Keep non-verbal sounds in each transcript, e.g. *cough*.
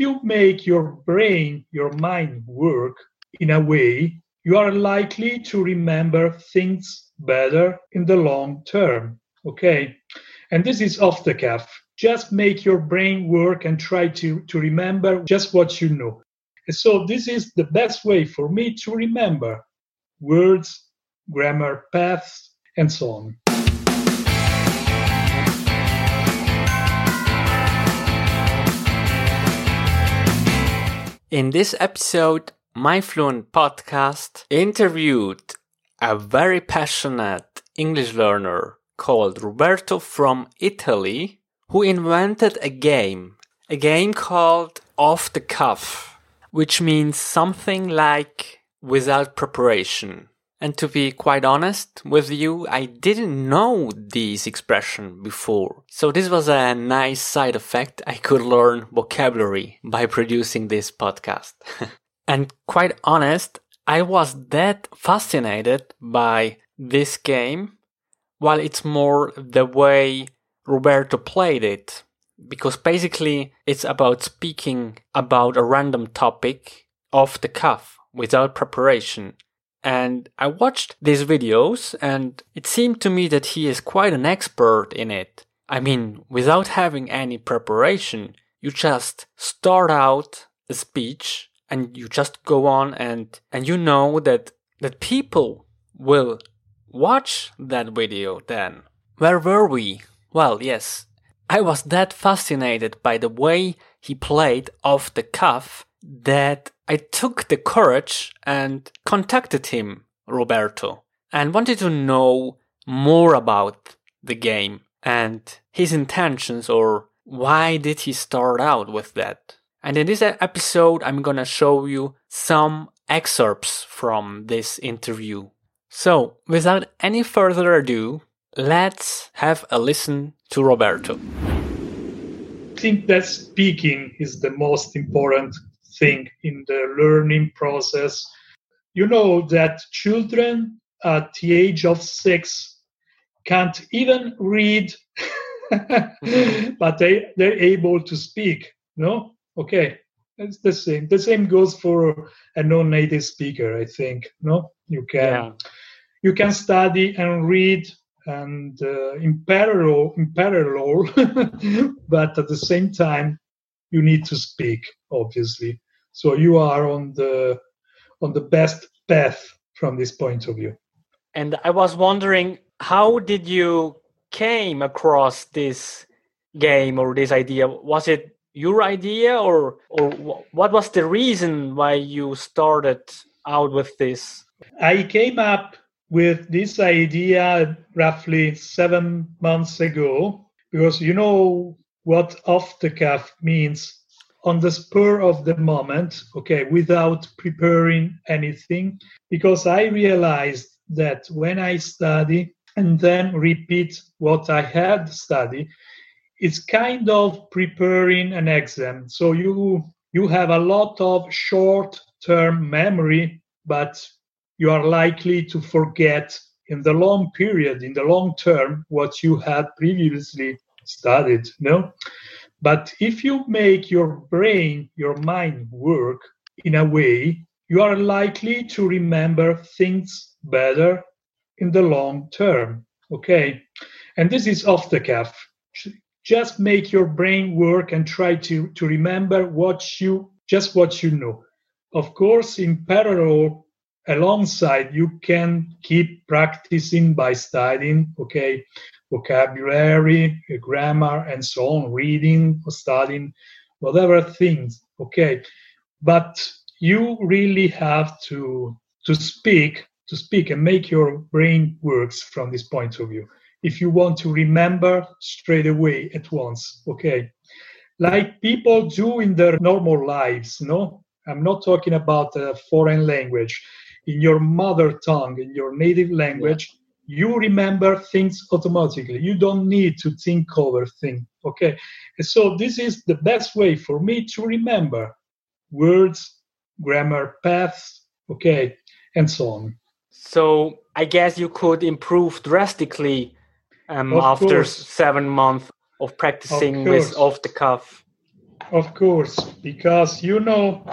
you make your brain, your mind work in a way, you are likely to remember things better in the long term. Okay. And this is off the cuff. Just make your brain work and try to, to remember just what you know. So this is the best way for me to remember words, grammar, paths, and so on. In this episode, My Fluent podcast interviewed a very passionate English learner called Roberto from Italy who invented a game, a game called Off the Cuff, which means something like without preparation. And to be quite honest with you, I didn't know this expression before. So this was a nice side effect. I could learn vocabulary by producing this podcast. *laughs* and quite honest, I was that fascinated by this game while it's more the way Roberto played it. Because basically it's about speaking about a random topic off the cuff without preparation and I watched these videos and it seemed to me that he is quite an expert in it. I mean, without having any preparation, you just start out a speech and you just go on and, and you know that, that people will watch that video then. Where were we? Well, yes, I was that fascinated by the way he played off the cuff that I took the courage and contacted him, Roberto, and wanted to know more about the game and his intentions or why did he start out with that. And in this episode, I'm gonna show you some excerpts from this interview. So, without any further ado, let's have a listen to Roberto. I think that speaking is the most important thing in the learning process. You know that children at the age of six can't even read, *laughs* but they, they're able to speak. No? Okay. It's the same. The same goes for a non-native speaker, I think. No? You can yeah. you can study and read and uh, in parallel in parallel *laughs* but at the same time you need to speak obviously so you are on the on the best path from this point of view. And I was wondering, how did you came across this game or this idea? Was it your idea, or or what was the reason why you started out with this? I came up with this idea roughly seven months ago because you know what off the cuff means on the spur of the moment, okay, without preparing anything, because I realized that when I study and then repeat what I had studied, it's kind of preparing an exam. So you you have a lot of short-term memory, but you are likely to forget in the long period, in the long term, what you had previously studied. No, but if you make your brain, your mind work in a way, you are likely to remember things better in the long term. Okay. And this is off the cuff. Just make your brain work and try to, to remember what you just what you know. Of course, in parallel, alongside, you can keep practicing by studying. Okay vocabulary, grammar, and so on, reading, studying, whatever things. Okay, but you really have to to speak to speak and make your brain works from this point of view. If you want to remember straight away at once okay? Like people do in their normal lives no? I'm not talking about a foreign language. In your mother tongue in your native language you remember things automatically. You don't need to think over things okay? And so this is the best way for me to remember words grammar paths okay and so on. So i guess you could improve drastically um, after course. seven months of practicing of with off the cuff. Of course, because you know,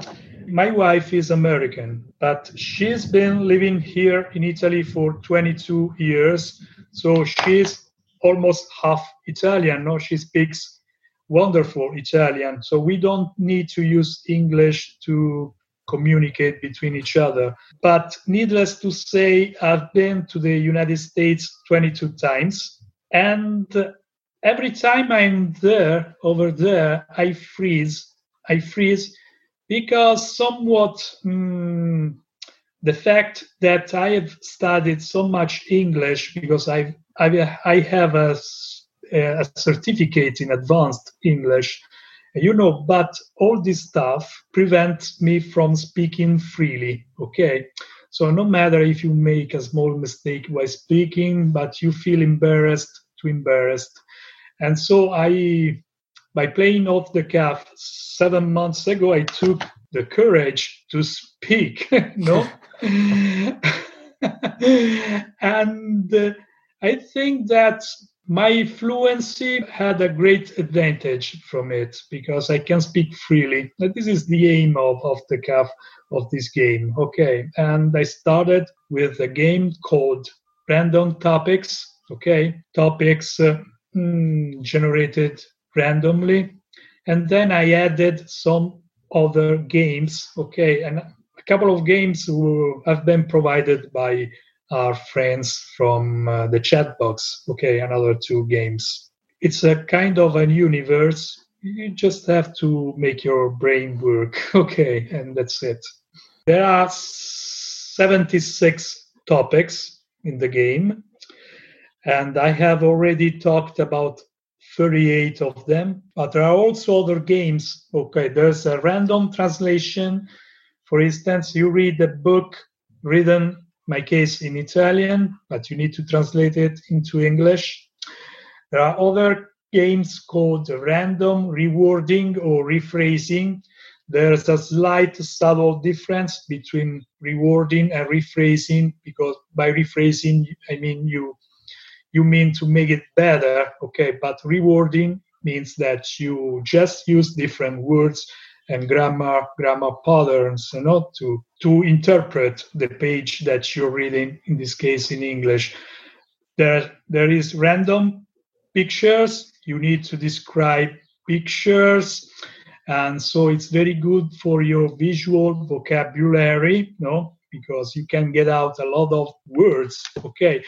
my wife is American, but she's been living here in Italy for 22 years. So she's almost half Italian. No, she speaks wonderful Italian. So we don't need to use English to communicate between each other. But needless to say, I've been to the United States 22 times. And every time I'm there, over there, I freeze. I freeze because somewhat mm, the fact that I have studied so much English because I've, I, I have a, a certificate in advanced English, you know, but all this stuff prevents me from speaking freely. Okay. So no matter if you make a small mistake while speaking, but you feel embarrassed to embarrassed. And so I, by playing off the cuff seven months ago, I took the courage to speak, *laughs* no? *laughs* and uh, I think that my fluency had a great advantage from it because I can speak freely. This is the aim of, of the cuff of this game. Okay. And I started with a game called Random Topics. Okay. Topics uh, mm, generated randomly. And then I added some other games. Okay. And a couple of games have been provided by our friends from uh, the chat box. Okay, another two games. It's a kind of a universe. You just have to make your brain work. *laughs* Okay, and that's it. There are 76 topics in the game, and I have already talked about 38 of them, but there are also other games. Okay, there's a random translation. For instance, you read a book written my case in Italian, but you need to translate it into English. There are other games called random rewording or rephrasing. There's a slight subtle difference between rewording and rephrasing because by rephrasing I mean you you mean to make it better, okay, but rewording means that you just use different words and grammar grammar patterns you know to to interpret the page that you're reading in this case in english. There there is random pictures. You need to describe pictures. And so it's very good for your visual vocabulary no because you can get out a lot of words okay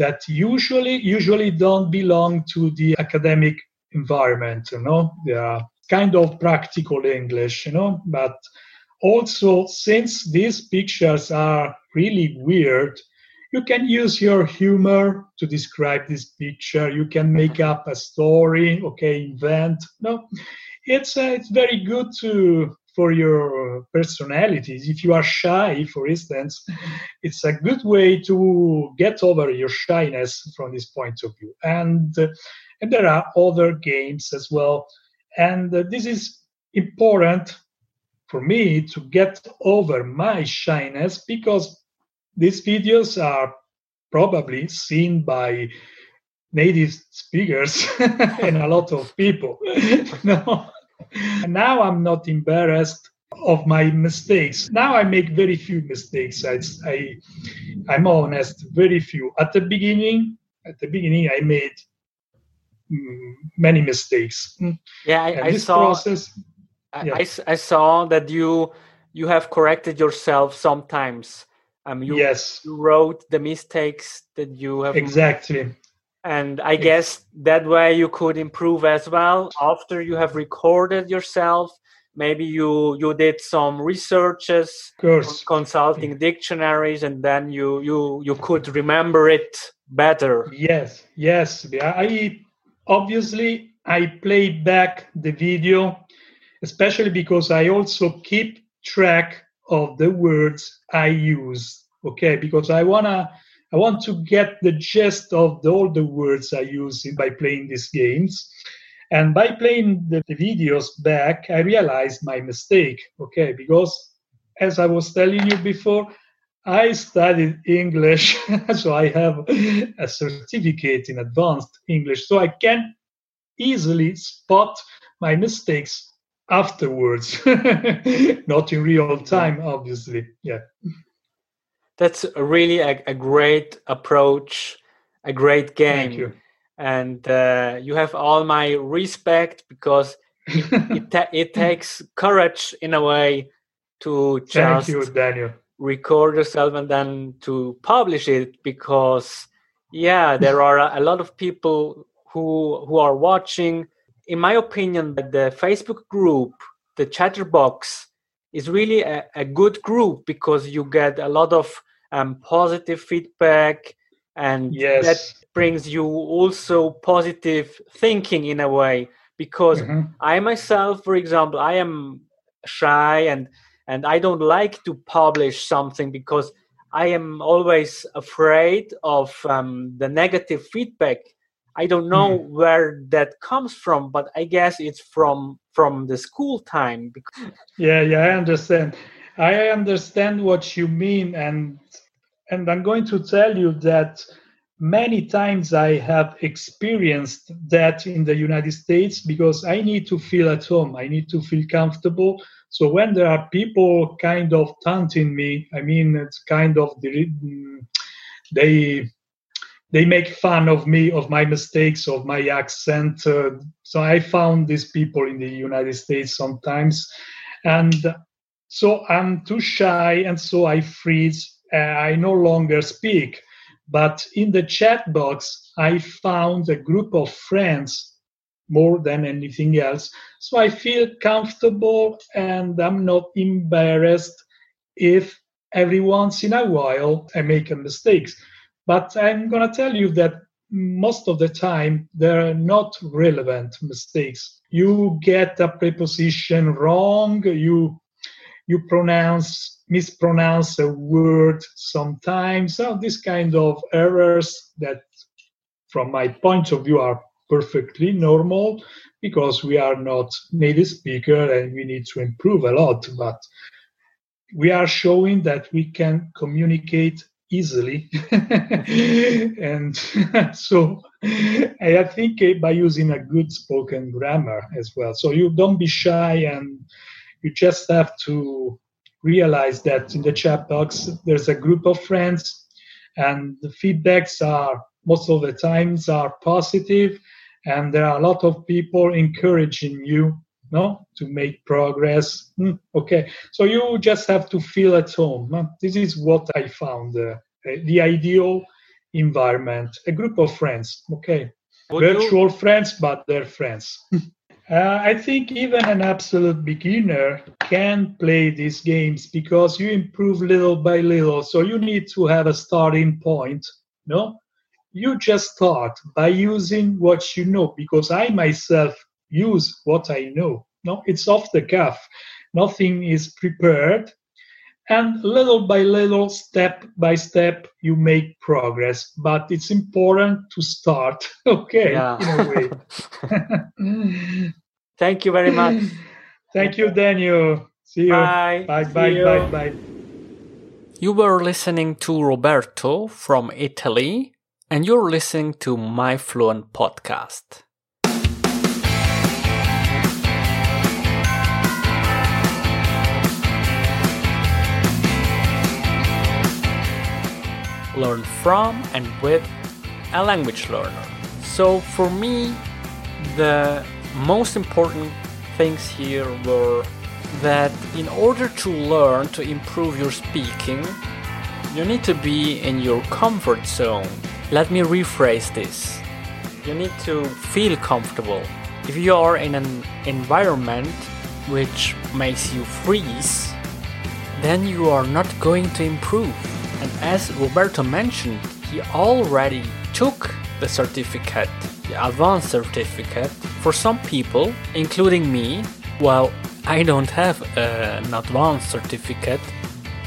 that usually usually don't belong to the academic environment you know they are kind of practical English, you know. But also, since these pictures are really weird, you can use your humor to describe this picture. You can make up a story, okay, invent. No, it's uh, it's very good to for your personalities. If you are shy, for instance, it's a good way to get over your shyness from this point of view. And uh, and there are other games as well and uh, this is important for me to get over my shyness because these videos are probably seen by native speakers *laughs* and a lot of people. *laughs* no. Now I'm not embarrassed of my mistakes. Now I make very few mistakes. I, I, I'm honest, very few. At the beginning, at the beginning, I made many mistakes. Mm. Yeah, I, I saw. Process, yeah. I, I saw that you you have corrected yourself sometimes. Um, you, yes. you wrote the mistakes that you have exactly. And I guess that way you could improve as well after you have recorded yourself. Maybe you you did some researches, consulting dictionaries, and then you you you could remember it better. Yes, yes. I obviously I play back the video, especially because I also keep track of the words I use. Okay, because I wanna I want to get the gist of the, all the words I use by playing these games. And by playing the, the videos back, I realized my mistake. Okay, because as I was telling you before, I studied English, *laughs* so I have a certificate in advanced English, so I can easily spot my mistakes afterwards, *laughs* not in real time, obviously. Yeah. That's really a, a great approach, a great game. Thank you. And uh, you have all my respect because it, *laughs* it, ta- it takes courage in a way to just Thank you, Daniel. record yourself and then to publish it because yeah there are a lot of people who who are watching in my opinion the facebook group the chatterbox is really a, a good group because you get a lot of um, positive feedback and Yes. that brings you also positive thinking in a way because Mhm. I myself, for example, I am shy and and I don't like to publish something because I am always afraid of um, the negative feedback. I don't know where that comes from, but I guess it's from from the school time. Because, Yeah, yeah, I understand. I understand what you mean, and and I'm going to tell you that many times I have experienced that in the United States because I need to feel at home. I need to feel comfortable. So when there are people kind of taunting me, I mean, it's kind of they they make fun of me, of my mistakes, of my accent. Uh, so I found these people in the United States sometimes, and so I'm too shy, and so I freeze. Uh, I no longer speak. But in the chat box, I found a group of friends more than anything else. So I feel comfortable and I'm not embarrassed if every once in a while I make a mistakes. But I'm going to tell you that most of the time they're not relevant mistakes. You get a preposition wrong, you you pronounce mispronounce a word sometimes. So this kind of errors that from my point of view are perfectly normal because we are not native speaker and we need to improve a lot but we are showing that we can communicate easily *laughs* and *laughs* so i think eh, by using a good spoken grammar as well so you don't be shy and you just have to realize that in the chat box there's a group of friends and the feedbacks are most of the times are positive and there are a lot of people encouraging you no to make progress. Hmm, okay. So you just have to feel at home no? this is what i found uh, the ideal environment a group of friends okay. Would you- virtual friends but they're friends *laughs* uh, i think even an absolute beginner can play these games because you improve little by little. So you need to have a starting point no? You just start by using what you know because i myself use what i know no? It's off the cuff. Nothing is prepared. And little by little step by step you make progress. But it's important to start *laughs* okay Yeah. in a way *laughs* *laughs* Thank you very much. *laughs* thank you daniel see you Bye. bye See bye you. bye bye You were listening to Roberto from Italy, and you're listening to My Fluent podcast. Learn from and with a language learner. So, for me, the most important things here were that in order to learn to improve your speaking, you need to be in your comfort zone. Let me rephrase this. You need to feel comfortable. If you are in an environment which makes you freeze, then you are not going to improve. And as Roberto mentioned, he already took the certificate, the advanced certificate. For some people, including me, well, I don't have uh, an advanced certificate,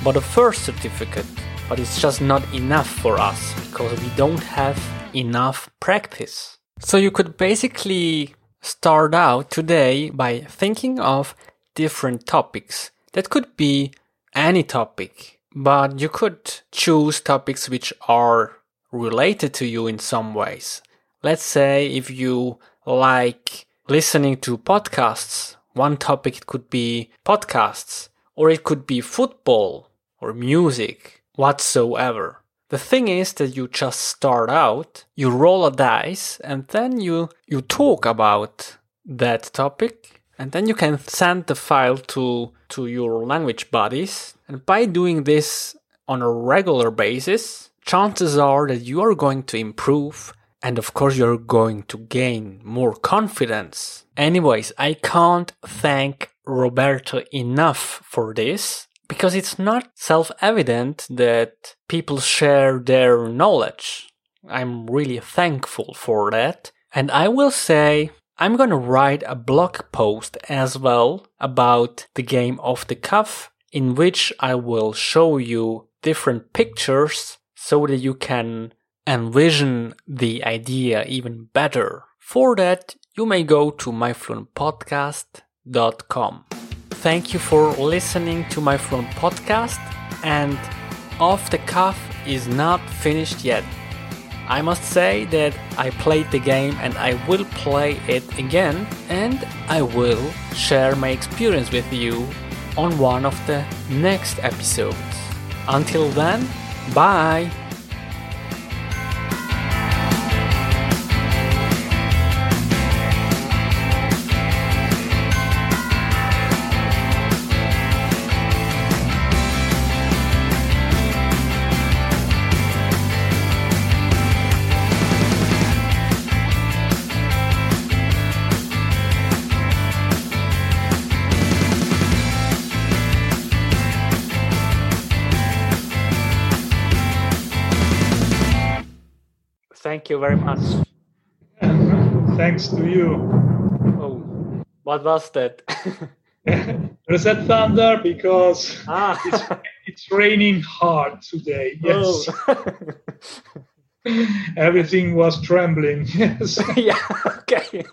but a first certificate. But it's just not enough for us because we don't have enough practice. So you could basically start out today by thinking of different topics. That could be any topic, but you could choose topics which are related to you in some ways. Let's say if you like listening to podcasts one topic could be podcasts, or it could be football, or music, whatsoever. The thing is that you just start out, you roll a dice, and then you, you talk about that topic, and then you can send the file to, to your language buddies. And by doing this on a regular basis, chances are that you are going to improve and of course you're going to gain more confidence. Anyways, I can't thank Roberto enough for this because it's not self-evident that people share their knowledge. I'm really thankful for that. And I will say I'm gonna write a blog post as well about the game off the cuff in which I will show you different pictures so that you can envision the idea even better. For that, you may go to myfluentpodcast.com. Thank you for listening to my fluent podcast and off the cuff is not finished yet. I must say that I played the game and I will play it again and I will share my experience with you on one of the next episodes. Until then, bye! Thank you very much. Thanks to you. Oh, what was that? *laughs* Reset thunder because ah. it's, it's raining hard today. Yes. Oh. *laughs* Everything was trembling. *laughs* Yes. yeah, okay.